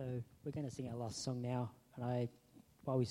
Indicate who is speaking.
Speaker 1: So we're going to sing our last song now. And I, while we